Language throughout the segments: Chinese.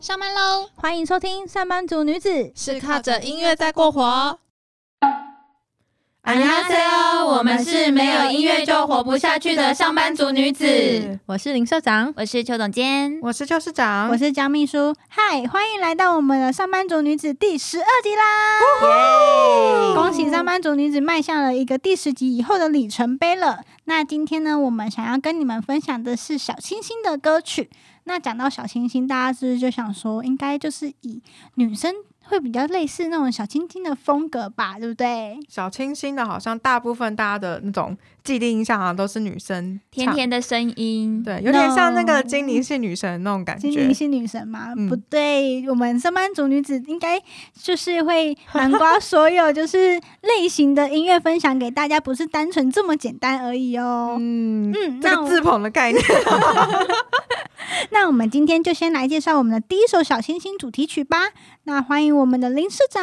上班喽！欢迎收听上班族女子，是靠着音乐在过活。 안녕하세요，我们是没有音乐就活不下去的上班族女子。我是林社长，我是邱总监，我是邱市长，我是江秘书。嗨，欢迎来到我们的上班族女子第十二集啦！恭喜上班族女子迈向了一个第十集以后的里程碑了。那今天呢，我们想要跟你们分享的是小清新的歌曲。 那讲到小清新，大家是不是就想说，应该就是以女生会比较类似那种小清新的风格吧，对不对？小清新的，好像大部分大家的那种既定印象好像都是女生甜甜的声音，对，有点像那个精灵系女神那种感觉精灵。系女神嘛？嗯不对，我们上班族女子应该就是会南瓜 所有就是类型的音乐分享给大家，不是单纯这么简单而已哦。嗯，嗯，那我这个自捧的概念，那我们今天就先来介绍我们的第一首小星星主题曲吧。那欢迎我们的林市长。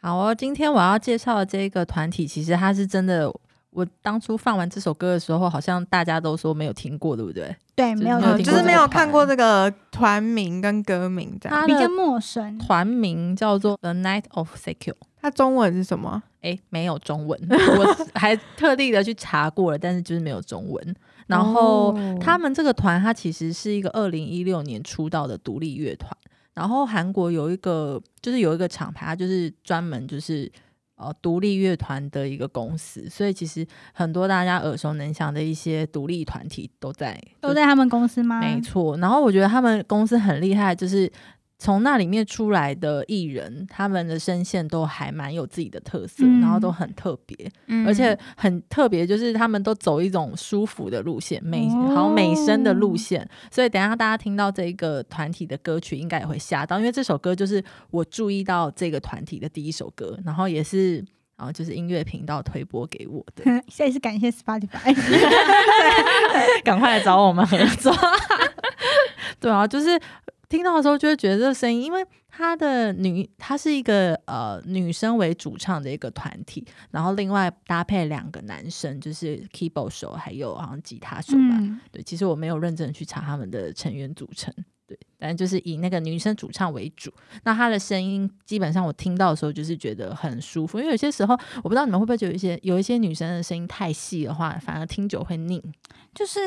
好哦，今天我要介绍的这个团体，其实它是真的。我当初放完这首歌的时候，好像大家都说没有听过，对不对？对，没有听过就是没有看过这个团名跟歌名这样。比较陌生。团名叫做 The Night of Secure。它中文是什么？诶，没有中文，我还特地的去查过了，但是就是没有中文。然后、哦他们这个团，它其实是一个二零一六年出道的独立乐团。然后韩国有一个，就是有一个厂牌，它就是专门就是呃独立乐团的一个公司，所以其实很多大家耳熟能详的一些独立团体都在都在他们公司吗？没错，然后我觉得他们公司很厉害，就是从那里面出来的艺人，他们的声线都还蛮有自己的特色，嗯然后都很特别，嗯而且很特别，就是他们都走一种舒服的路线，美哦好美声的路线。所以等一下大家听到这一个团体的歌曲，应该也会吓到，因为这首歌就是我注意到这个团体的第一首歌，然后也是。然后就是音乐频道推播给我的，这也是感谢 Spotify。赶快来找我们合作。对啊，就是听到的时候就会觉得这个声音，因为她的女，她是一个呃女生为主唱的一个团体，然后另外搭配两个男生，就是 keyboard 手还有好像吉他手吧。嗯，对，其实我没有认真去查他们的成员组成。对，但就是以那个女生主唱为主。那她的声音基本上我听到的时候，就是觉得很舒服。因为有些时候，我不知道你们会不会觉得有一些有一些女生的声音太细的话，反而听久会腻。就是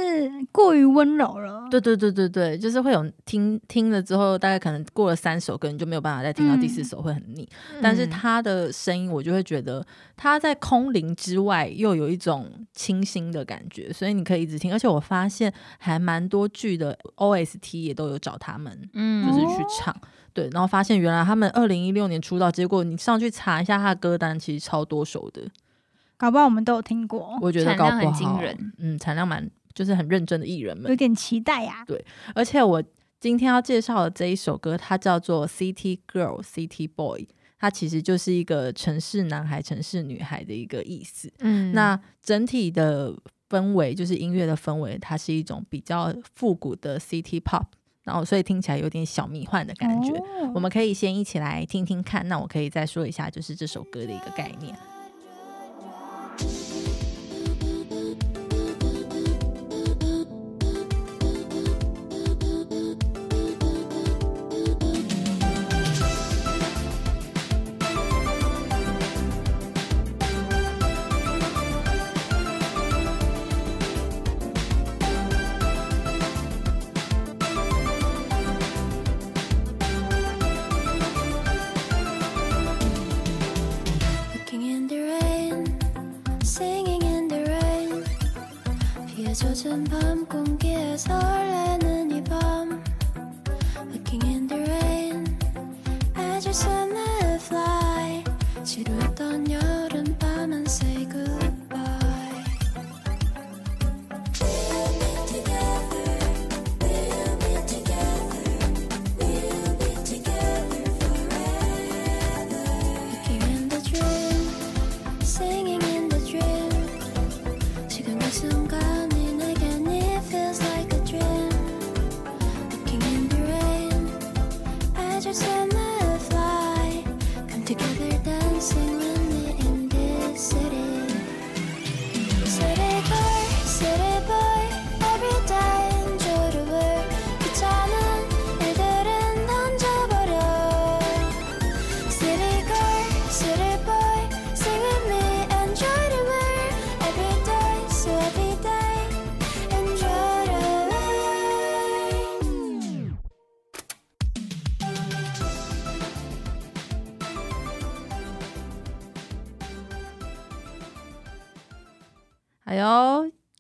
过于温柔了。对对对对对，就是会有听听了之后，大概可能过了三首歌，你就没有办法再听到第四嗯首，会很腻。但是嗯他的声音，我就会觉得她在空灵之外，又有一种清新的感觉，所以你可以一直听。而且我发现还蛮多剧的 OST 也都有找他们，嗯就是去唱。对，然后发现原来他们二零一六年出道，结果你上去查一下他的歌单，其实超多首的。搞不好我们都有听过，我觉得产量很搞不好惊人，嗯，产量蛮就是很认真的艺人们有。点期待呀、对而且我今天要介绍的这一首歌，它叫做《City Girl》（City Boy），它其实就是一个城市男孩、城市女孩的一个意思。嗯那整体的氛围，就是音乐的氛围，它是一种比较复古的 City Pop，然后所以听起来有点小迷幻的感觉。哦我们可以先一起来听听看，那我可以再说一下，就是这首歌的一个概念。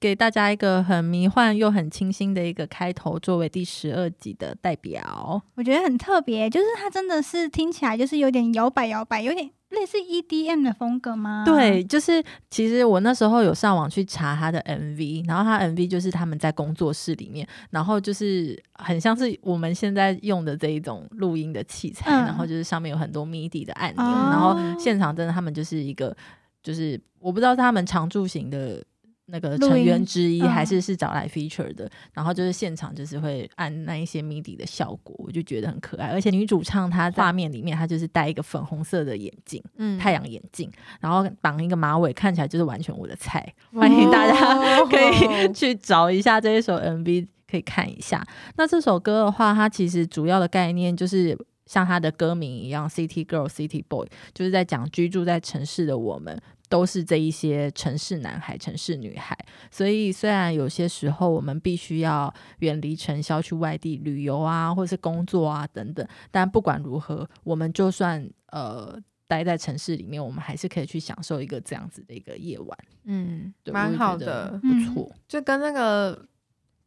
给大家一个很迷幻又很清新的一个开头，作为第十二集的代表。我觉得很特别，就是它真的是听起来就是有点摇摆摇摆，有点类似 EDM 的风格吗？对，就是其实我那时候有上网去查他的 MV，然后他 MV 就是他们在工作室里面，然后就是很像是我们现在用的这一种录音的器材，嗯然后就是上面有很多 MIDI 的按钮，哦然后现场真的他们就是一个，就是我不知道是他们常驻型的。那个成员之一，嗯还是是找来 feature 的，然后就是现场就是会按那一些 MIDI 的效果，我就觉得很可爱。而且女主唱她画面里面，她就是戴一个粉红色的眼镜，嗯太阳眼镜，然后绑一个马尾，看起来就是完全我的菜。欢迎大家 可以 去找一下这一首 MV，可以看一下。那这首歌的话，它其实主要的概念就是。像它的歌名一样，City Girl, City Boy，就是在讲居住在城市的我们，都是这一些城市男孩、城市女孩。所以，虽然有些时候我们必须要远离尘嚣，去外地旅游啊，或是工作啊等等，但不管如何，我们就算呃待在城市里面，我们还是可以去享受一个这样子的一个夜晚，嗯，蛮好，的，不错。就跟那个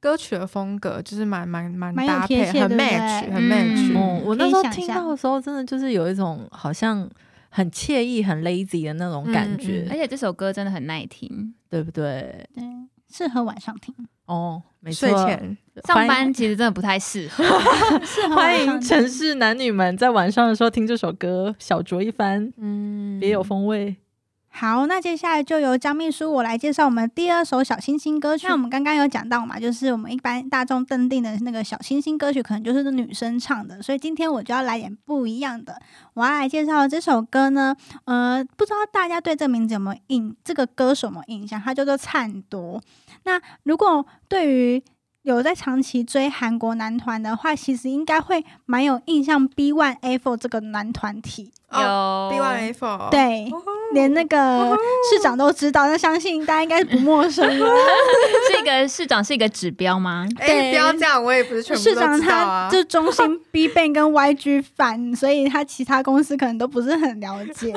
歌曲的风格就是蛮蛮蛮搭配，很 match，很 match。嗯哦，我那时候听到的时候，真的就是有一种好像很惬意、很 lazy 的那种感嗯觉，嗯而且这首歌真的很耐听。对不对？对，适合晚上听，哦，没错睡。前上班其实真的不太适合。适合欢迎城市男女们在晚上的时候听这首歌，小酌一番，嗯别有风味。好，那接下来就由江秘书我来介绍我们第二首小清新歌曲。那我们刚刚有讲到嘛，就是我们一般大众认定的那个小清新歌曲，可能就是女生唱的，所以今天我就要来点不一样的。我要来介绍这首歌呢，呃，不知道大家对这名字有没有印，这个歌手有没有印象？他叫做灿多。那如果对于有在长期追韩国男团的话，其实应该会蛮有印象 B One A Four 这个男团体。有哦 B One A Four，，对，连那个市长都知道，那相信大家应该是不陌生了。是一个市长是一个指标吗？哎，对不要这样，我也不是全部都市长知道啊他。就中心 B Ban 跟 YG 反，所以他其他公司可能都不是很了解。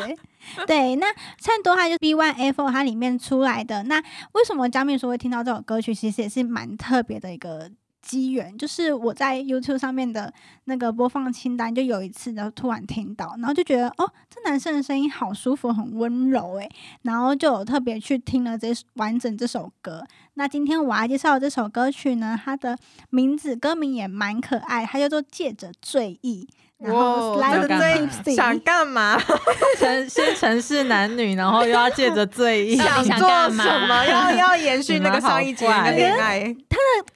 对，那唱多话就是 B One A Four 它里面出来的。那为什么江面说会听到这首歌曲？其实也是蛮特别的一个机缘，就是我在 YouTube 上面的那个播放清单，就有一次然后突然听到，然后就觉得哦，这男生的声音好舒服，很温柔诶，然后就有特别去听了这完整这首歌。那今天我要介绍的这首歌曲呢，它的名字歌名也蛮可爱，它叫做《借着醉意》，然后想干嘛？城先城市男女，然后又要借着醉意，想做什么？要要延续那个上一集的恋爱？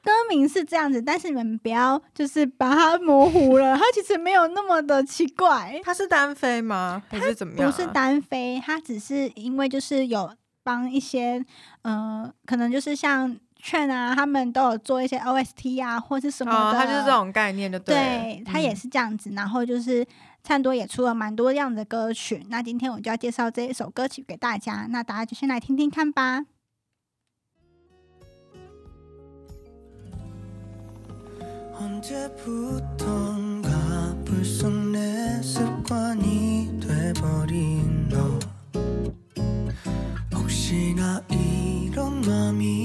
歌名是这样子，但是你们不要就是把它模糊了，它其实没有那么的奇怪，它是单飞吗？还是怎么样啊？不是单飞，它只是因为就是有帮一些呃，可能就是像券啊，他们都有做一些 OST 啊，或是什么哦，的，他就是这种概念，就对了，他也嗯是这样子，然后就是灿多也出了蛮多样的歌曲。那今天我就要介绍这一首歌曲给大家，那大家就先来听听看吧。 언제부턴가 불쑥 내 습관이 돼버린 너 혹시나 이런 맘이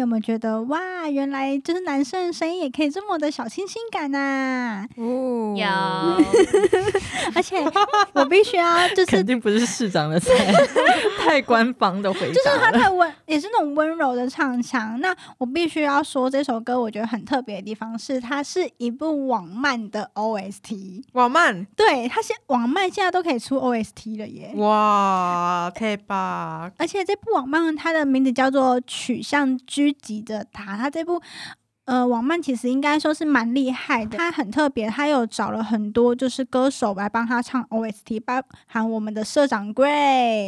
有没有觉得哇，原来就是男生的声音也可以这么的小清新感呐、哦有，而且我必须要就是肯定不是市长的菜，太官方的回答就是。他太温，也是那种温柔的唱腔。那我必须要说，这首歌我觉得很特别的地方是，它是一部网漫的 OST。网漫对，它现网漫现在都可以出 OST 了耶。哇，可以吧？而且这部网漫它的名字叫做《取向狙击的他》，它这部。呃，网漫其实应该说是蛮厉害的，他很特别，他有找了很多就是歌手来帮他唱 OST，包含我们的社长 Gray，、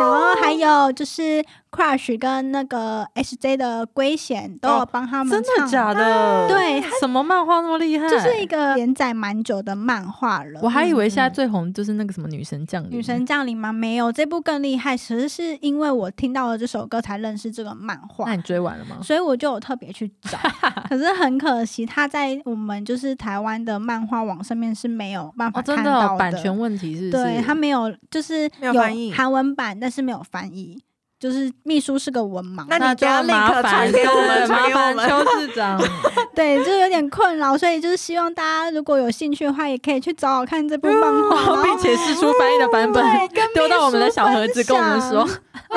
然后还有就是 Crush 跟那个 SJ 的龟贤都有帮他们真唱，的假的？对，什么漫画那么厉害？就是一个连载蛮久的漫画了。我还以为现在嗯最红就是那个什么女神降临，女神降临吗？没有，这部更厉害。其实是因为我听到了这首歌才认识这个漫画那，你追完了吗？所以我就有特别去找。可是很可惜，它在我们就是台湾的漫画网上面是没有办法看到的哦版权问题是？对，它没有，就是有韩文版，但是没有翻译。就是秘书是个文盲，那你就你等下麻烦传给我们对 麻烦 邱市长。对，就是有点困扰，所以就是希望大家如果有兴趣的话，也可以去找找看这部漫画，并且试出翻译的版本丢到我们的小盒子，跟我们说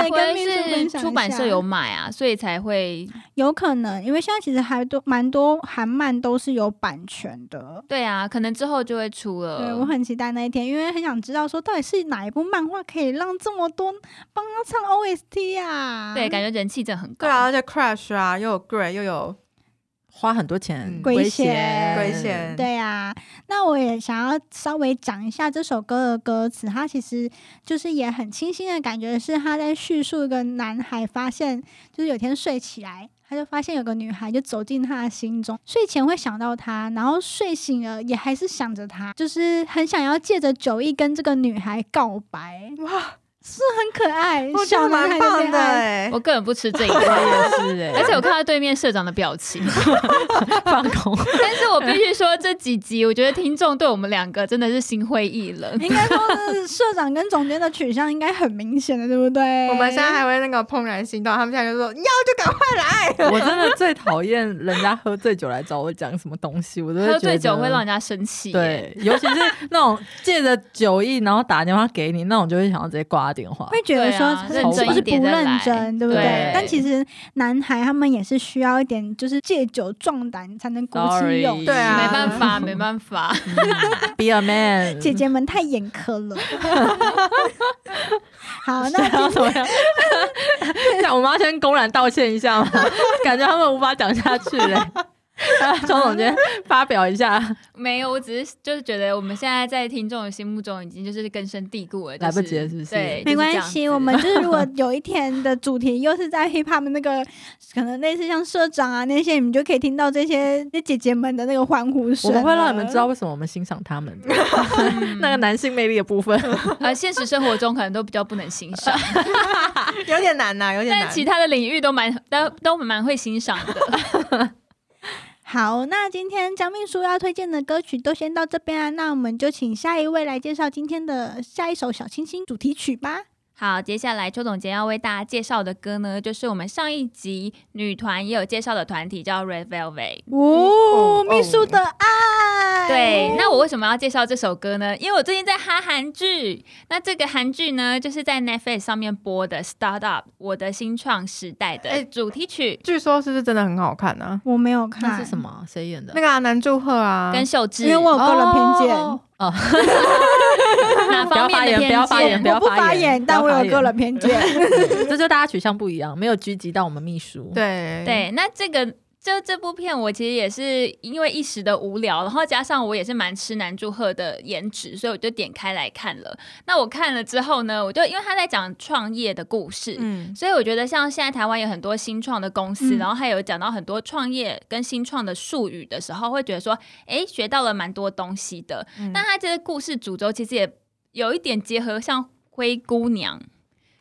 跟秘书分享一是出版社有买啊，所以才会有可能，因为现在其实还多蛮多韩漫都是有版权的。对啊，可能之后就会出了。对我很期待那一天，因为很想知道说到底是哪一部漫画可以让这么多帮他唱 OST 啊？对，感觉人气真的很高。对啊，而且 Crash 啊，又有 Gray，又有花很多钱嗯，龟贤贤龟贤对啊，那我也想要稍微讲一下这首歌的歌词，它其实就是也很清新的感觉，是他在叙述一个男孩发现，就是有天睡起来，他就发现有个女孩就走进他的心中，睡前会想到他，然后睡醒了也还是想着他，就是很想要借着酒意跟这个女孩告白，哇，是很可爱，我觉小得蛮男孩的棒的恋爱。哎我。个人不吃这一我套，也是哎，而且我看到对面社长的表情，放空，但是我必须说这几集，我觉得听众对我们两个真的是心灰意冷。应该说是社长跟总监的取向应该很明显的，对不对？我们现在还会那个怦然心动，他们现在就说要就赶快来。我真的最讨厌人家喝醉酒来找我讲什么东西，我都会喝醉觉得酒会让人家生气。，对，尤其是那种借着酒意然后打电话给你那种，就会想要直接挂电话。会觉得说认真是一点不认真，对不对？但其实男孩他们也是需要一点，就是借酒壮胆才能鼓起勇气。对啊没办法，没办法。Be a man，姐姐们太严苛了。好，那那要怎么样？那我们要先公然道歉一下吗？感觉他们无法讲下去嘞。啊，庄总监发表一下，没有，我只是就是觉得我们现在在听众的心目中已经就是根深蒂固了，就是来不及了是不是对，没关系，子我们就是如果有一天的主题又是在 hip hop 的那个，可能类似像社长啊那些，你们就可以听到这些这姐姐们的那个欢呼声。我们会让你们知道为什么我们欣赏他们的 那个男性魅力的部分。呃，现实生活中可能都比较不能欣赏，有点难呐、有点难。但其他的领域都蛮都都蛮会欣赏的。好，那今天江秘书要推荐的歌曲都先到这边啊，那我们就请下一位来介绍今天的下一首小清新主题曲吧。好，接下来邱总监要为大家介绍的歌呢，就是我们上一集女团也有介绍的团体叫 Red Velvet。哦，秘书的爱。对，那我为什么要介绍这首歌呢？因为我最近在哈韩剧，那这个韩剧呢，就是在 Netflix 上面播的《Start Up》我的新创时代的哎主题曲，据说是不是真的很好看呢、我没有看，那是什？么？谁演的？那个啊，南柱赫啊，跟秀智因为我有个人偏见，哦 发言，不要发言，不要我不发言言，，但我有个人偏见。这就大家取向不一样，没有狙击到我们秘书。，对对，那这个。就这部片，我其实也是因为一时的无聊，然后加上我也是蛮吃男祝贺的颜值，所以我就点开来看了。那我看了之后呢，我就因为他在讲创业的故事，嗯，所以我觉得像现在台湾有很多新创的公司，嗯然后还有讲到很多创业跟新创的术语的时候，会觉得说，诶，学到了蛮多东西的。嗯但他这个故事主轴其实也有一点结合，像灰姑娘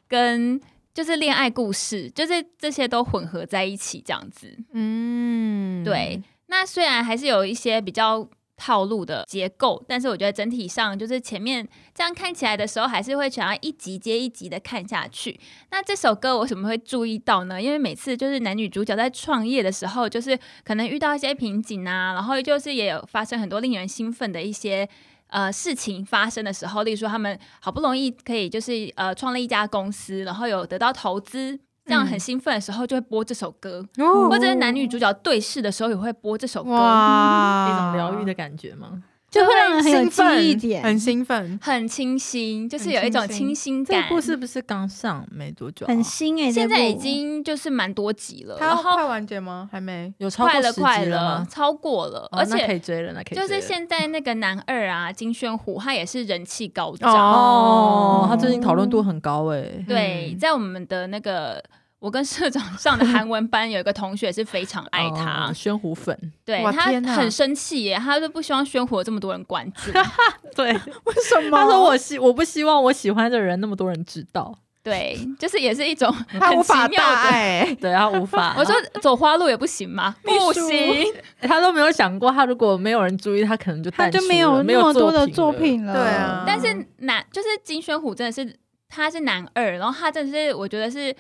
跟就是恋爱故事，就是这些都混合在一起这样子。嗯，对，那虽然还是有一些比较套路的结构，但是我觉得整体上就是前面这样看起来的时候，还是会想要一集接一集的看下去。那这首歌我为什么会注意到呢？因为每次就是男女主角在创业的时候，就是可能遇到一些瓶颈啊，然后就是也有发生很多令人兴奋的一些。呃，事情发生的时候，例如说他们好不容易可以就是呃创立一家公司，然后有得到投资，这样很兴奋的时候就会播这首歌，哦。或者是男女主角对视的时候也会播这首歌，哇，一种疗愈的感觉吗？就会让人很有记兴奋忆点。很兴奋。很清新，就是有一种清新感。这部是不是刚上没多久啊？很新哎、现在已经就是蛮多集了，它然后快完结吗？还没。有超快了过十集快了，吗？超过了，哦而且可以追了，那可以就是现在那个男二啊，金宣虎，他也是人气高涨。哦，他最近讨论度很高哎。对，嗯在我们的那个我跟社长上的韩文班，有一个同学是非常爱他，哦宣虎粉，对他天哪很生气耶，他就不希望宣虎有这么多人关注。对，为什么？他说我希我不希望我喜欢的人那么多人知道，对，就是也是一种 他无很奇妙法大的。爱。对他无法。我说走花路也不行吗？不书行，他都没有想过，他如果没有人注意，他可能就他就没有那了没有么多的作作了。品了。对啊但是男就是金宣虎真的是他是男二，然后他真的是我觉得是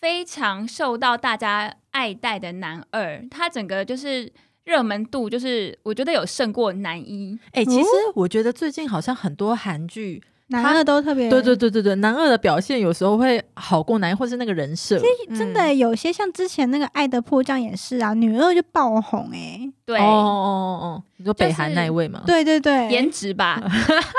非常受到大家爱戴的男二，他整个就是热门度就是我觉得有胜过男一。哎、其实哦我觉得最近好像很多韩剧，男二都特别对对对对对，男二的表现有时候会好过男一，或是那个人设。真的有些像之前那个《爱的迫降》也是啊，女二就爆红哎、对，哦哦哦哦，你说北韩那一位吗？，对对对，颜值吧，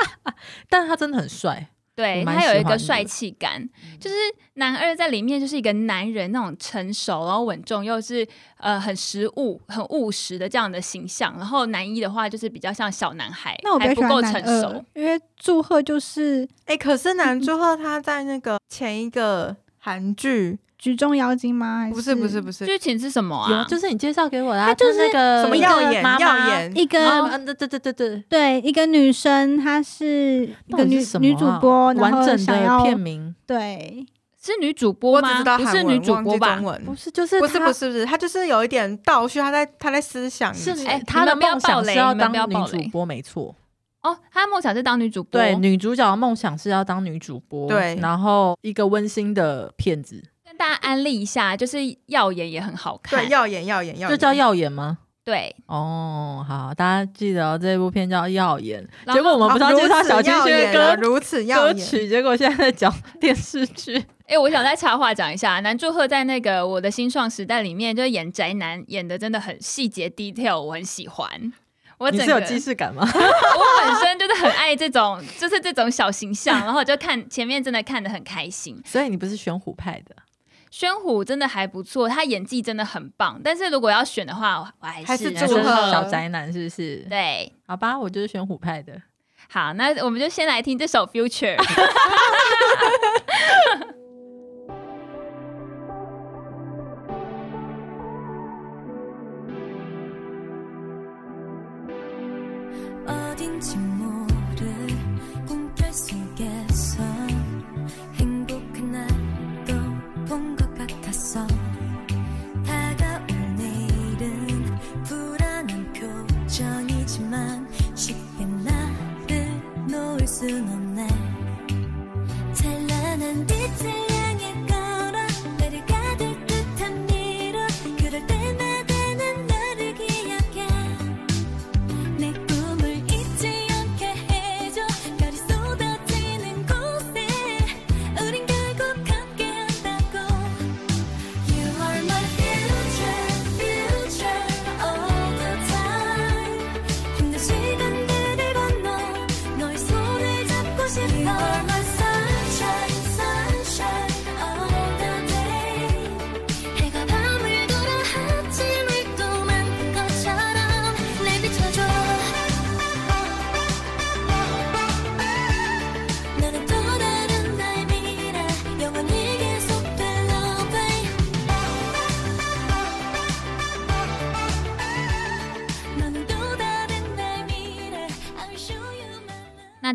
但是他真的很帅。对他有一个帅气感，就是男二在里面就是一个男人那种成熟，然后稳重，又是呃很实务、很务实的这样的形象。然后男一的话就是比较像小男孩，那我比较喜还不够欢男成熟二。，因为祝贺就是哎、可是男祝贺他在那个前一个韩剧，局中妖精吗？还不是不是不是，剧情是什么啊？有就是你介绍给我的、啊，他就是那个什么耀眼耀眼一个、啊，对对对对对，对一个女生，她是一个女女主播，然后完整的想要片名对是女主播吗？我只知道不是女，主播吧。不是就是不是不是不是，她就是有一点倒叙，她在她在思想是前哎他的梦想是要当女主播，没错。哦，她的梦想是当女主播。对，女主角的梦想是要当女主播，对然后一个温馨的骗子，跟大家安利一下，就是耀眼也很好看。对耀眼耀眼耀眼，就叫耀眼吗？对哦，好，大家记得哦，这部片叫《耀眼》。结果我们不是要介绍小清新的歌如此耀眼，歌曲，结果现在在讲电视剧。哎、我想再插话讲一下，南柱赫在那个《我的新创时代》里面，就是演宅男，演的真的很细节 detail，我很喜欢。我整个你是有既视感吗？我本身就是很爱这种，就是这种小形象，然后就看前面真的看得很开心。所以你不是玄虎派的，宣虎真的还不错，他演技真的很棒，但是如果要选的话，我还是祝贺小宅男是不是？对。好吧，我就是宣虎派的。好，那我们就先来听这首《Future》。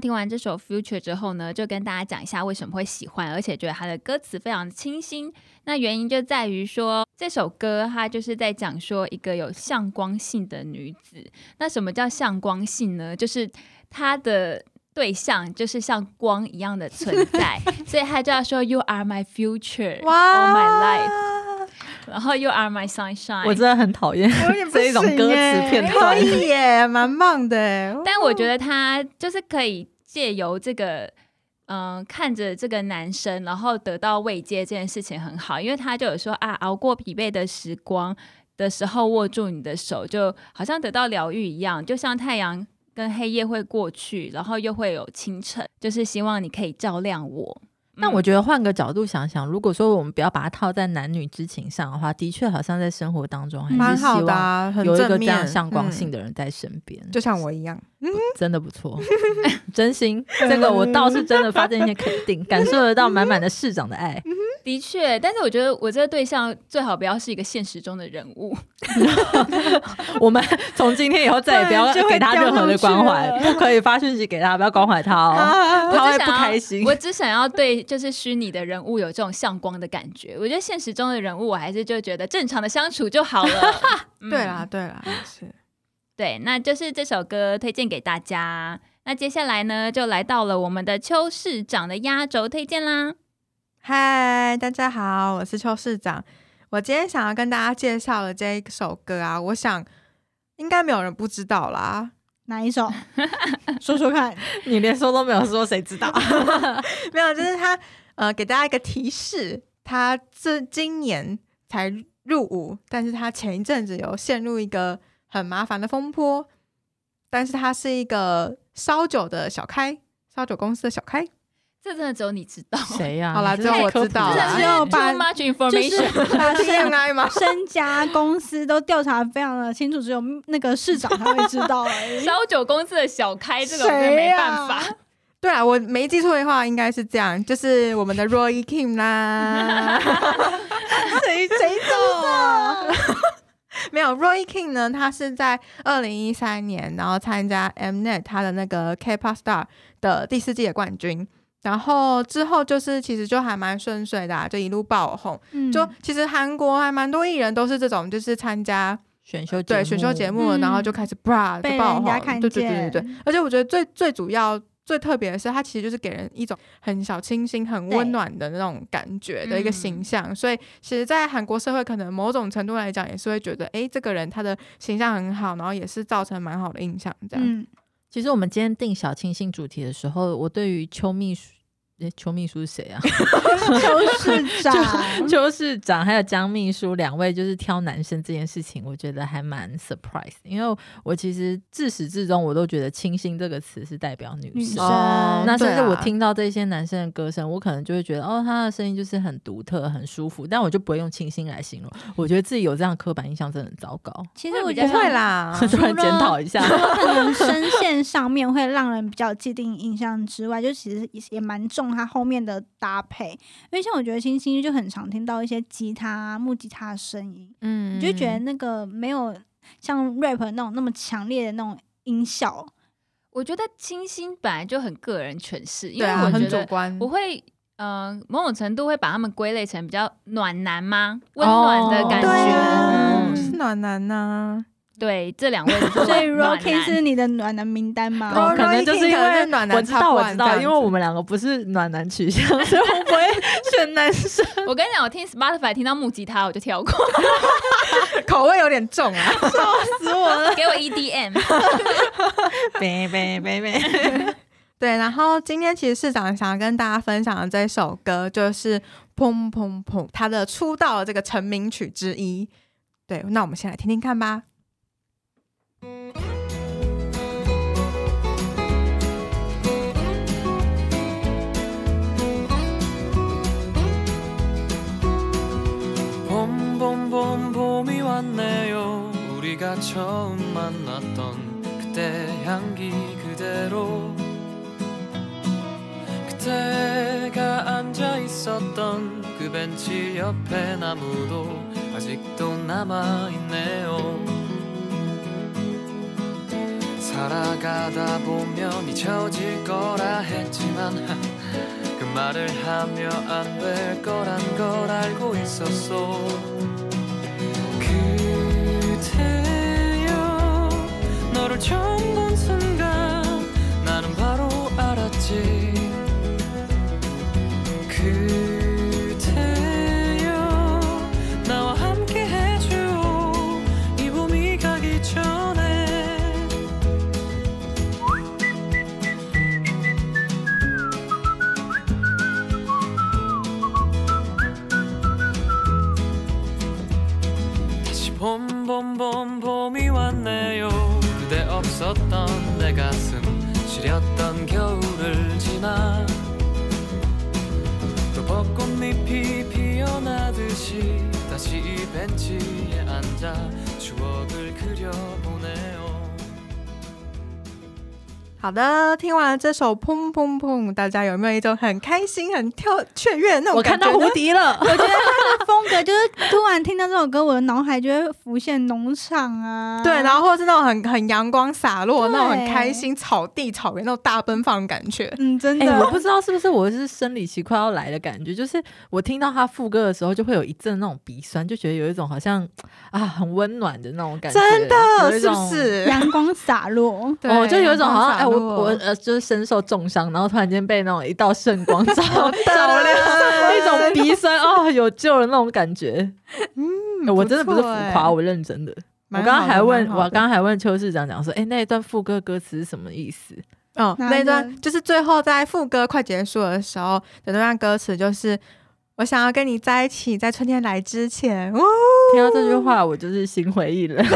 听完这首《Future》之后呢，就跟大家讲一下为什么会喜欢，而且觉得它的歌词非常清新。那原因就在于说，这首歌它就是在讲说一个有向光性的女子。那什么叫向光性呢？就是她的对象就是像光一样的存 在，所以他就要说 “You are my future, all my life”，然后 “You are my sunshine”。我真的很讨厌 这一种歌词片段可。以耶，蛮棒的。但我觉得他就是可以借由这个，嗯、看着这个男生，然后得到慰藉，这件事情很好，因为他就有说啊，熬过疲惫的时光的时候，握住你的手，就好像得到疗愈一样，就像太阳跟黑夜会过去，然后又会有清晨，就是希望你可以照亮我。嗯但我觉得换个角度想想，如果说我们不要把它套在男女之情上的话，的确好像在生活当中还蛮是希望的啊，很有一个正这样面向光性嗯的人在身边，就像我一样。真的不错，真心，这个我倒是真的发自一些肯定，感受得到满满的市长的爱。的确，但是我觉得我这个对象最好不要是一个现实中的人物。我们从今天以后再也不要给他任何的关怀不可以发讯息给他，不要关怀他哦，啊他会不我只想要开心。我 只想要对就是虚拟的人物有这种向光的感觉。我觉得现实中的人物，我还是就觉得正常的相处就好了。嗯对啦，对啦，是。对，那就是这首歌推荐给大家。那接下来呢，就来到了我们的邱市长的压轴推荐啦。嗨，大家好，我是邱市长。我今天想要跟大家介绍的这一首歌啊，我想应该没有人不知道啦。哪一首？说说看。你连说都没有说，谁知道？没有，就是他呃，给大家一个提示，他这今年才入伍，但是他前一阵子有陷入一个很麻烦的风波，但是他是一个烧酒的小开，烧酒公司的小开。这真的只有你知道，谁呀？好啦你是在只有我知道啦真的是只有 too 把 much 就是 information。把 身家公司都调查非常的清楚，只有那个市长才会知道而已。烧酒公司的小开，这个没办法。对啊，我没记错的话，应该是这样，就是我们的 Roy Kim 啦。谁谁知道？没有 Roy King 呢，他是在二零一三年，然后参加 Mnet 他的那个 K-pop Star 的第四季的冠军，然后之后就是其实就还蛮顺遂的、啊，就一路爆红。嗯就其实韩国还蛮多艺人都是这种，就是参加选秀对选秀节目，嗯然后就开始 bra 就爆红对对对对对。而且我觉得最最主要。最特别的是，它其实就是给人一种很小清新、很温暖的那种感觉的一个嗯形象，所以其实，在韩国社会，可能某种程度来讲，也是会觉得，哎，这个人他的形象很好，然后也是造成蛮好的印象，这样。嗯，其实我们今天定小清新主题的时候，我对于邱秘书，邱秘书是谁啊？邱市 长，邱市长还有江秘书两位，就是挑男生这件事情，我觉得还蛮 surprise，因为我其实自始至终我都觉得“清新”这个词是代表女生。女生哦那甚至我听到这些男生的歌声，我可能就会觉得，哦，他的声音就是很独特、很舒服，但我就不会用清新来形容。我觉得自己有这样刻板印象，真的很糟糕。其实我觉得不会啦，突然检讨一下，可能声线上面会让人比较有既定印象之外，就其实也也蛮重它后面的搭配。因为像我觉得星星就很常听到一些吉他、啊、木吉他的声音，嗯你就觉得那个没有像 rap 那种那么强烈的那种音效。我觉得清新本来就很个人诠释，因为我觉得主观。我会。呃，某种程度会把他们归类成比较暖男吗？温暖的感觉。嗯，是暖男呐。对，这两位 所以 Rocky 是你的暖男名单吗？哦哦，可能就是因为暖男我知道，我知道，因为我们两个不是暖男取向，所以我不会选男生。我跟你讲，我听 Spotify 听到木吉他我就跳过，口味有点重啊。笑死我了！给我 E EDM。别别别别。对，然后今天其实市长想要跟大家分享的这首歌就是《砰砰砰》，他的出道的这个成名曲之一。对，那我们先来听听看吧。 왔네요. 우리가 처음 만났던 그때 향기 그대로. 그대가 앉아 있었던 그 벤치 옆에 나무도 아직도 남아 있네요. 살아가다 보면 잊혀질 거라 했지만 그 말을 하며 안 될 거란 걸 알고 있었어 처음 본 순간 나는 바로 알았지. 그대여 나와 함께 해줘 이 봄이 가기 전에. 다시 봄봄봄 봄이 왔네요 없었던 내 가슴 시렸던 겨울을 지나. 또 벚꽃잎이 피어나듯이 다시 이 벤치에 앉아 추억을 그려보 好的，听完了这首《砰砰砰》，大家有没有一种很开心、很跳雀跃那种我看感觉呢？到蝴蝶了，我觉得他的风格就是突然听到这首歌，我的脑海就会浮现农场啊，对，然后或者是那种很很阳光洒落、那种很开心草地草原那种大奔放的感觉。嗯，真哎、的，我不知道是不是我是生理期快要来的感觉，就是我听到他副歌的时候，就会有一阵那种鼻酸，就觉得有一种好像 啊很温暖的那种感觉，真的是不？是？阳光洒落，对哦，就有一种好像哎，我呃，就是身受重伤，然后突然间被那种一道圣光 照照亮亮，一种鼻酸哦，有救了那种感觉。嗯哎我真的不是浮夸，哎我认真的。我刚刚还问，我刚刚还问邱市长讲说，哎，那一段副歌歌词是什么意思？哦，那一段就是最后在副歌快结束的时候的那段歌词，就是我想要跟你在一起，在春天来之前。哦，听到这句话，我就是心灰意冷，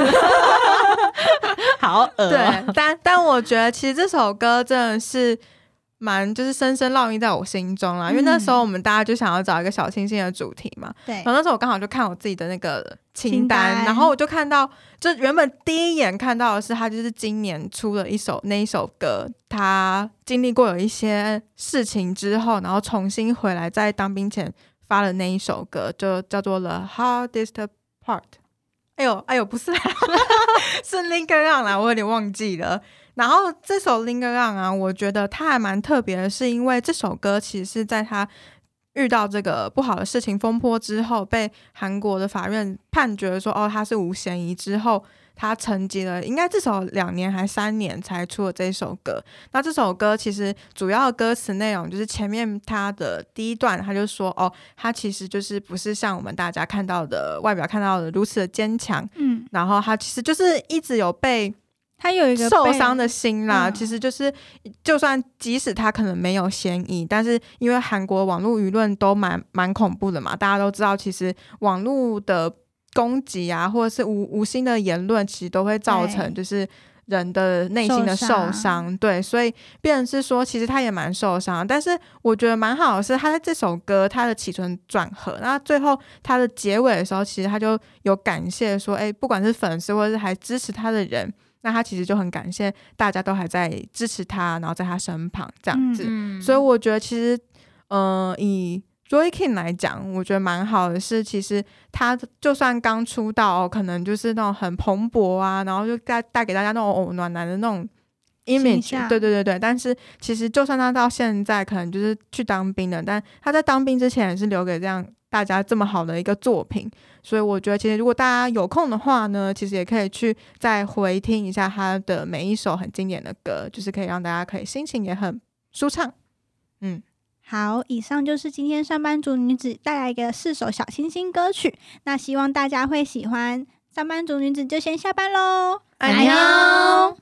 好恶、对啊。但但我觉得其实这首歌真的是蛮就是深深烙印在我心中啦，因为那时候我们大家就想要找一个小清新的主题嘛，对然后那时候我刚好就看我自己的那个清清单，然后我就看到，就原本第一眼看到的是他就是今年出了一首那一首歌，他经历过有一些事情之后，然后重新回来在当兵前发了那一首歌，就叫做《The Hardest Part》。哎呦，哎呦，不是啦，是 Linger On 啦，我有点忘记了。然后这首 Linger On 啊，我觉得它还蛮特别的，是因为这首歌其实是在他遇到这个不好的事情风波之后，被韩国的法院判决说，哦，他是无嫌疑之后，他沉寂了，应该至少两年还三年才出了这首歌。那这首歌其实主要的歌词内容就是前面他的第一段，他就说，哦，他其实就是不是像我们大家看到的外表看到的如此的坚强，嗯，然后他其实就是一直有被他有一个受伤的心啦，嗯其实就是，就算即使他可能没有嫌疑，但是因为韩国网络舆论都蛮蛮恐怖的嘛，大家都知道，其实网络的攻击啊，或者是无无心的言论，其实都会造成就是人的内心的受受伤伤。对，所以变成是说，其实他也蛮受伤，但是我觉得蛮好的是，他在这首歌他的起承转合，那最后他的结尾的时候，其实他就有感谢说，哎，不管是粉丝或者是还支持他的人。那他其实就很感谢大家都还在支持他，然后在他身旁这样子。嗯所以我觉得其实，呃，以 Joy King 来讲，我觉得蛮好的是，其实他就算刚出道、哦，可能就是那种很蓬勃啊，然后就带带给大家那种哦暖男的那种形 image，对对对对。但是其实就算他到现在可能就是去当兵了，但他在当兵之前也是留给这样大家这么好的一个作品。所以我觉得，其实如果大家有空的话呢，其实也可以去再回听一下他的每一首很经典的歌，就是可以让大家可以心情也很舒畅。嗯，好，以上就是今天上班族女子带来的四首小清新歌曲，那希望大家会喜欢。上班族女子就先下班喽，安妞